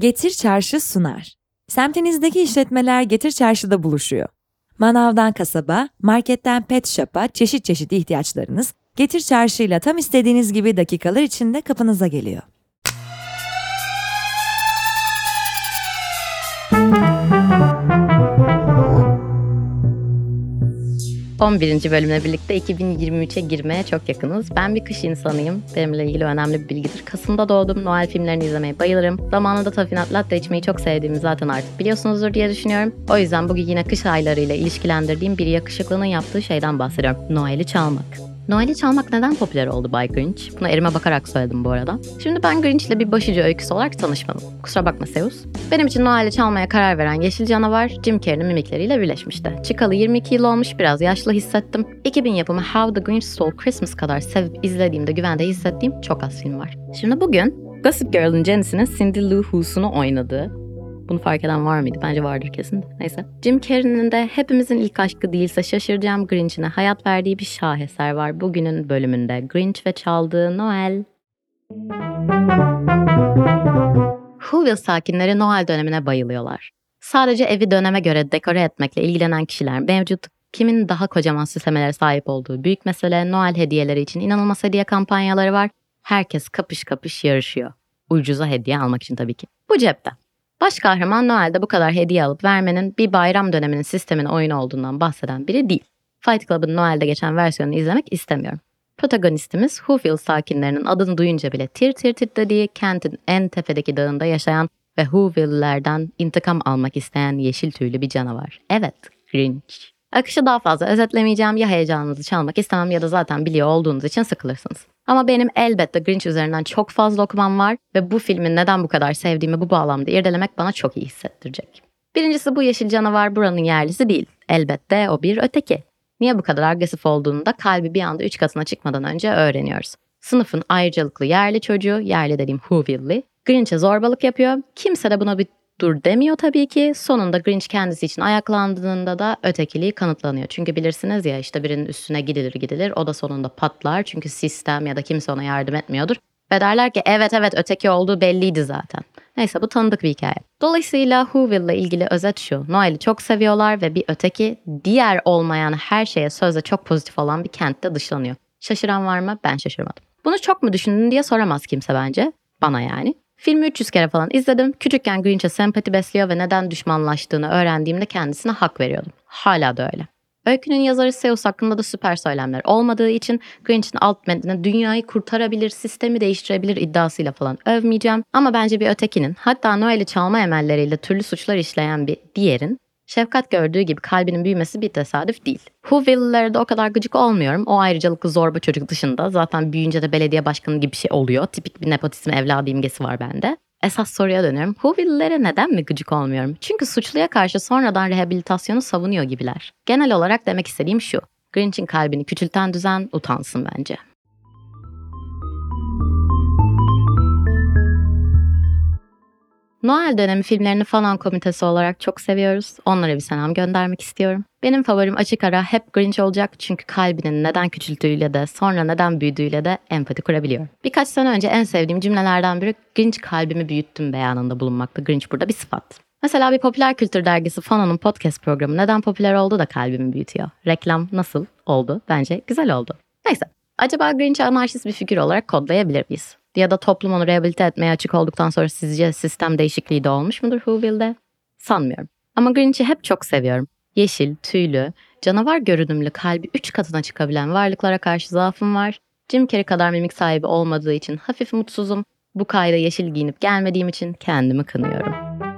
Getir Çarşı sunar. Semtinizdeki işletmeler Getir Çarşı'da buluşuyor. Manavdan kasaba, marketten pet shop'a çeşit çeşit ihtiyaçlarınız Getir Çarşı'yla tam istediğiniz gibi dakikalar içinde kapınıza geliyor. 11. bölümle birlikte 2023'e girmeye çok yakınız. Ben bir kış insanıyım. Benimle ilgili önemli bir bilgidir. Kasım'da doğdum. Noel filmlerini izlemeye bayılırım. Zamanında Tafinat Latte içmeyi çok sevdiğimi zaten artık biliyorsunuzdur diye düşünüyorum. O yüzden bugün yine kış aylarıyla ilişkilendirdiğim bir yakışıklının yaptığı şeyden bahsediyorum. Noel'i çalmak. Noel'i çalmak neden popüler oldu Bay Grinch? Bunu erime bakarak söyledim bu arada. Şimdi ben Grinch ile bir başucu öyküsü olarak tanışmadım. Kusura bakma Zeus. Benim için Noel'i çalmaya karar veren yeşil canavar Jim Carrey'nin mimikleriyle birleşmişti. Çıkalı 22 yıl olmuş biraz yaşlı hissettim. 2000 yapımı How the Grinch Stole Christmas kadar sevip izlediğimde güvende hissettiğim çok az film var. Şimdi bugün Gossip Girl'ın Janice'inin Cindy Lou Who'sunu oynadığı bunu fark eden var mıydı? Bence vardır kesin. Neyse. Jim Carrey'nin de hepimizin ilk aşkı değilse şaşıracağım Grinch'ine hayat verdiği bir şaheser var bugünün bölümünde. Grinch ve çaldığı Noel. Whoville sakinleri Noel dönemine bayılıyorlar. Sadece evi döneme göre dekore etmekle ilgilenen kişiler mevcut. Kimin daha kocaman süslemelere sahip olduğu büyük mesele Noel hediyeleri için inanılmaz hediye kampanyaları var. Herkes kapış kapış yarışıyor. Ucuza hediye almak için tabii ki. Bu cepte. Baş kahraman Noel'de bu kadar hediye alıp vermenin bir bayram döneminin sistemin oyunu olduğundan bahseden biri değil. Fight Club'ın Noel'de geçen versiyonunu izlemek istemiyorum. Protagonistimiz Whoville sakinlerinin adını duyunca bile tir tir titrediği kentin en tepedeki dağında yaşayan ve Whoville'lerden intikam almak isteyen yeşil tüylü bir canavar. Evet, Grinch. Akışı daha fazla özetlemeyeceğim ya heyecanınızı çalmak istemem ya da zaten biliyor olduğunuz için sıkılırsınız. Ama benim elbette Grinch üzerinden çok fazla okumam var ve bu filmin neden bu kadar sevdiğimi bu bağlamda irdelemek bana çok iyi hissettirecek. Birincisi bu yeşil canavar buranın yerlisi değil. Elbette o bir öteki. Niye bu kadar agresif olduğunu da kalbi bir anda üç katına çıkmadan önce öğreniyoruz. Sınıfın ayrıcalıklı yerli çocuğu, yerli dediğim Whoville'li, Grinch'e zorbalık yapıyor. Kimse de buna bir dur demiyor tabii ki. Sonunda Grinch kendisi için ayaklandığında da ötekiliği kanıtlanıyor. Çünkü bilirsiniz ya işte birinin üstüne gidilir gidilir o da sonunda patlar. Çünkü sistem ya da kimse ona yardım etmiyordur. Ve derler ki evet evet öteki olduğu belliydi zaten. Neyse bu tanıdık bir hikaye. Dolayısıyla Whoville ile ilgili özet şu. Noel'i çok seviyorlar ve bir öteki diğer olmayan her şeye sözde çok pozitif olan bir kentte dışlanıyor. Şaşıran var mı? Ben şaşırmadım. Bunu çok mu düşündün diye soramaz kimse bence. Bana yani. Filmi 300 kere falan izledim. Küçükken Grinch'e sempati besliyor ve neden düşmanlaştığını öğrendiğimde kendisine hak veriyordum. Hala da öyle. Öykünün yazarı Zeus hakkında da süper söylemler olmadığı için Grinch'in alt metnine dünyayı kurtarabilir, sistemi değiştirebilir iddiasıyla falan övmeyeceğim. Ama bence bir ötekinin hatta Noel'i çalma emelleriyle türlü suçlar işleyen bir diğerin Şefkat gördüğü gibi kalbinin büyümesi bir tesadüf değil. Whoville'lere de o kadar gıcık olmuyorum. O ayrıcalıklı zorba çocuk dışında zaten büyüyünce de belediye başkanı gibi bir şey oluyor. Tipik bir nepotizm evladı imgesi var bende. Esas soruya dönüyorum. Whoville'lere neden mi gıcık olmuyorum? Çünkü suçluya karşı sonradan rehabilitasyonu savunuyor gibiler. Genel olarak demek istediğim şu. Grinch'in kalbini küçülten düzen utansın bence. Noel dönemi filmlerini falan komitesi olarak çok seviyoruz. Onlara bir selam göndermek istiyorum. Benim favorim açık ara hep Grinch olacak çünkü kalbinin neden küçülttüğüyle de sonra neden büyüdüğüyle de empati kurabiliyor. Birkaç sene önce en sevdiğim cümlelerden biri Grinch kalbimi büyüttüm beyanında bulunmakta. Grinch burada bir sıfat. Mesela bir popüler kültür dergisi Fano'nun podcast programı neden popüler oldu da kalbimi büyütüyor. Reklam nasıl oldu? Bence güzel oldu. Neyse. Acaba Grinch'i anarşist bir figür olarak kodlayabilir miyiz? Ya da toplum onu rehabilite etmeye açık olduktan sonra sizce sistem değişikliği de olmuş mudur Whoville'de? Sanmıyorum. Ama Grinch'i hep çok seviyorum. Yeşil, tüylü, canavar görünümlü kalbi 3 katına çıkabilen varlıklara karşı zaafım var. Jim Carrey kadar mimik sahibi olmadığı için hafif mutsuzum. Bu kayda yeşil giyinip gelmediğim için kendimi kınıyorum.